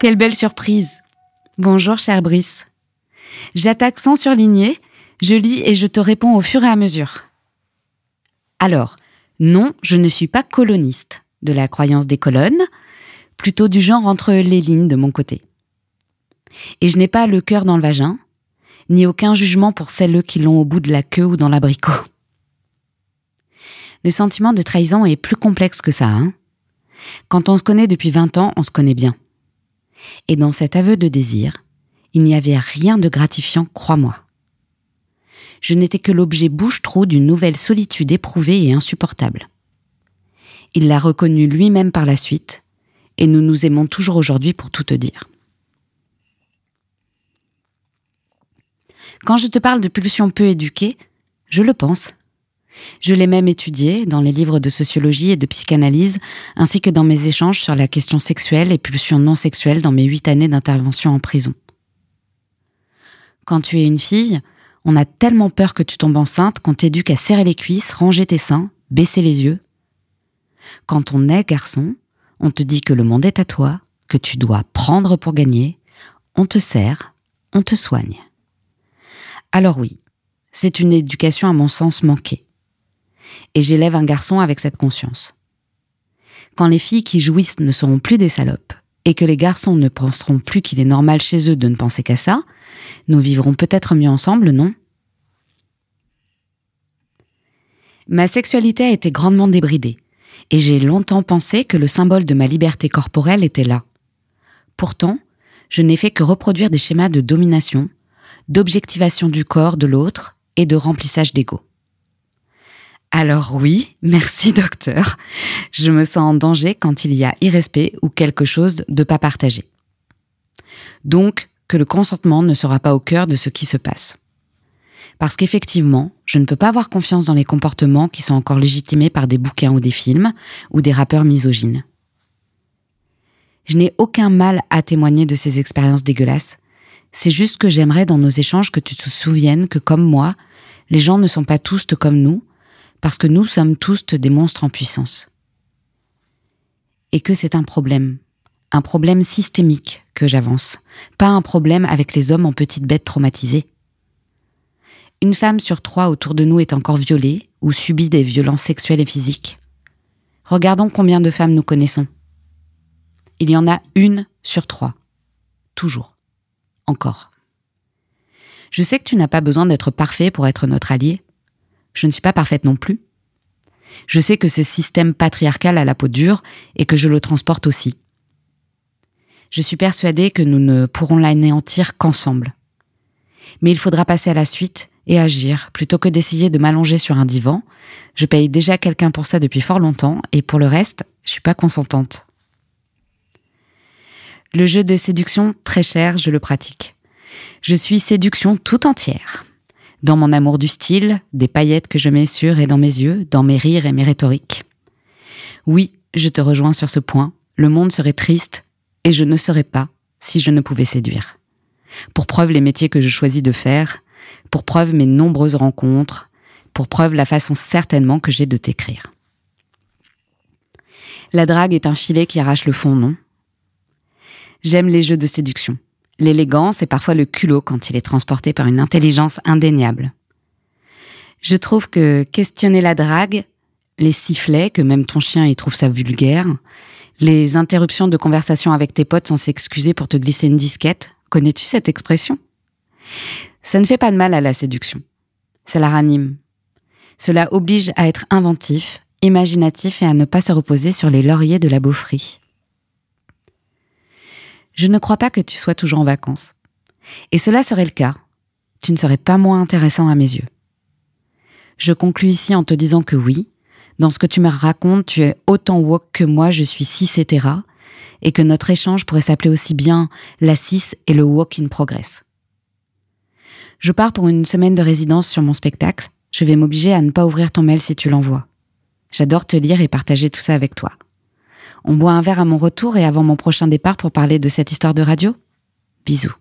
Quelle belle surprise. Bonjour, cher Brice. J'attaque sans surligner, je lis et je te réponds au fur et à mesure. Alors, non, je ne suis pas coloniste de la croyance des colonnes, plutôt du genre entre les lignes de mon côté. Et je n'ai pas le cœur dans le vagin, ni aucun jugement pour celles qui l'ont au bout de la queue ou dans l'abricot. Le sentiment de trahison est plus complexe que ça, hein Quand on se connaît depuis 20 ans, on se connaît bien. Et dans cet aveu de désir, il n'y avait rien de gratifiant, crois-moi. Je n'étais que l'objet bouche-trou d'une nouvelle solitude éprouvée et insupportable. Il l'a reconnu lui-même par la suite, et nous nous aimons toujours aujourd'hui pour tout te dire. Quand je te parle de pulsions peu éduquées, je le pense. Je l'ai même étudié dans les livres de sociologie et de psychanalyse, ainsi que dans mes échanges sur la question sexuelle et pulsions non sexuelles dans mes huit années d'intervention en prison. Quand tu es une fille, on a tellement peur que tu tombes enceinte qu'on t'éduque à serrer les cuisses, ranger tes seins, baisser les yeux. Quand on est garçon, on te dit que le monde est à toi, que tu dois prendre pour gagner, on te sert, on te soigne. Alors oui, c'est une éducation à mon sens manquée. Et j'élève un garçon avec cette conscience. Quand les filles qui jouissent ne seront plus des salopes, et que les garçons ne penseront plus qu'il est normal chez eux de ne penser qu'à ça, nous vivrons peut-être mieux ensemble, non? Ma sexualité a été grandement débridée, et j'ai longtemps pensé que le symbole de ma liberté corporelle était là. Pourtant, je n'ai fait que reproduire des schémas de domination, d'objectivation du corps de l'autre et de remplissage d'ego. Alors oui, merci docteur, je me sens en danger quand il y a irrespect ou quelque chose de pas partagé. Donc, que le consentement ne sera pas au cœur de ce qui se passe. Parce qu'effectivement, je ne peux pas avoir confiance dans les comportements qui sont encore légitimés par des bouquins ou des films, ou des rappeurs misogynes. Je n'ai aucun mal à témoigner de ces expériences dégueulasses, c'est juste que j'aimerais dans nos échanges que tu te souviennes que comme moi, les gens ne sont pas tous comme nous, parce que nous sommes tous des monstres en puissance. Et que c'est un problème, un problème systémique que j'avance, pas un problème avec les hommes en petites bêtes traumatisées. Une femme sur trois autour de nous est encore violée ou subit des violences sexuelles et physiques. Regardons combien de femmes nous connaissons. Il y en a une sur trois. Toujours encore. Je sais que tu n'as pas besoin d'être parfait pour être notre allié. Je ne suis pas parfaite non plus. Je sais que ce système patriarcal a la peau dure et que je le transporte aussi. Je suis persuadée que nous ne pourrons l'anéantir qu'ensemble. Mais il faudra passer à la suite et agir plutôt que d'essayer de m'allonger sur un divan. Je paye déjà quelqu'un pour ça depuis fort longtemps et pour le reste, je suis pas consentante. Le jeu de séduction, très cher, je le pratique. Je suis séduction tout entière. Dans mon amour du style, des paillettes que je mets sur et dans mes yeux, dans mes rires et mes rhétoriques. Oui, je te rejoins sur ce point. Le monde serait triste et je ne serais pas si je ne pouvais séduire. Pour preuve les métiers que je choisis de faire, pour preuve mes nombreuses rencontres, pour preuve la façon certainement que j'ai de t'écrire. La drague est un filet qui arrache le fond, non? J'aime les jeux de séduction, l'élégance et parfois le culot quand il est transporté par une intelligence indéniable. Je trouve que questionner la drague, les sifflets, que même ton chien y trouve ça vulgaire, les interruptions de conversation avec tes potes sans s'excuser pour te glisser une disquette, connais-tu cette expression? Ça ne fait pas de mal à la séduction. Ça la ranime. Cela oblige à être inventif, imaginatif et à ne pas se reposer sur les lauriers de la beaufrie. Je ne crois pas que tu sois toujours en vacances. Et cela serait le cas. Tu ne serais pas moins intéressant à mes yeux. Je conclus ici en te disant que oui, dans ce que tu me racontes, tu es autant woke que moi, je suis cis hétéra, et que notre échange pourrait s'appeler aussi bien la cis et le walk in progress. Je pars pour une semaine de résidence sur mon spectacle. Je vais m'obliger à ne pas ouvrir ton mail si tu l'envoies. J'adore te lire et partager tout ça avec toi. On boit un verre à mon retour et avant mon prochain départ pour parler de cette histoire de radio Bisous.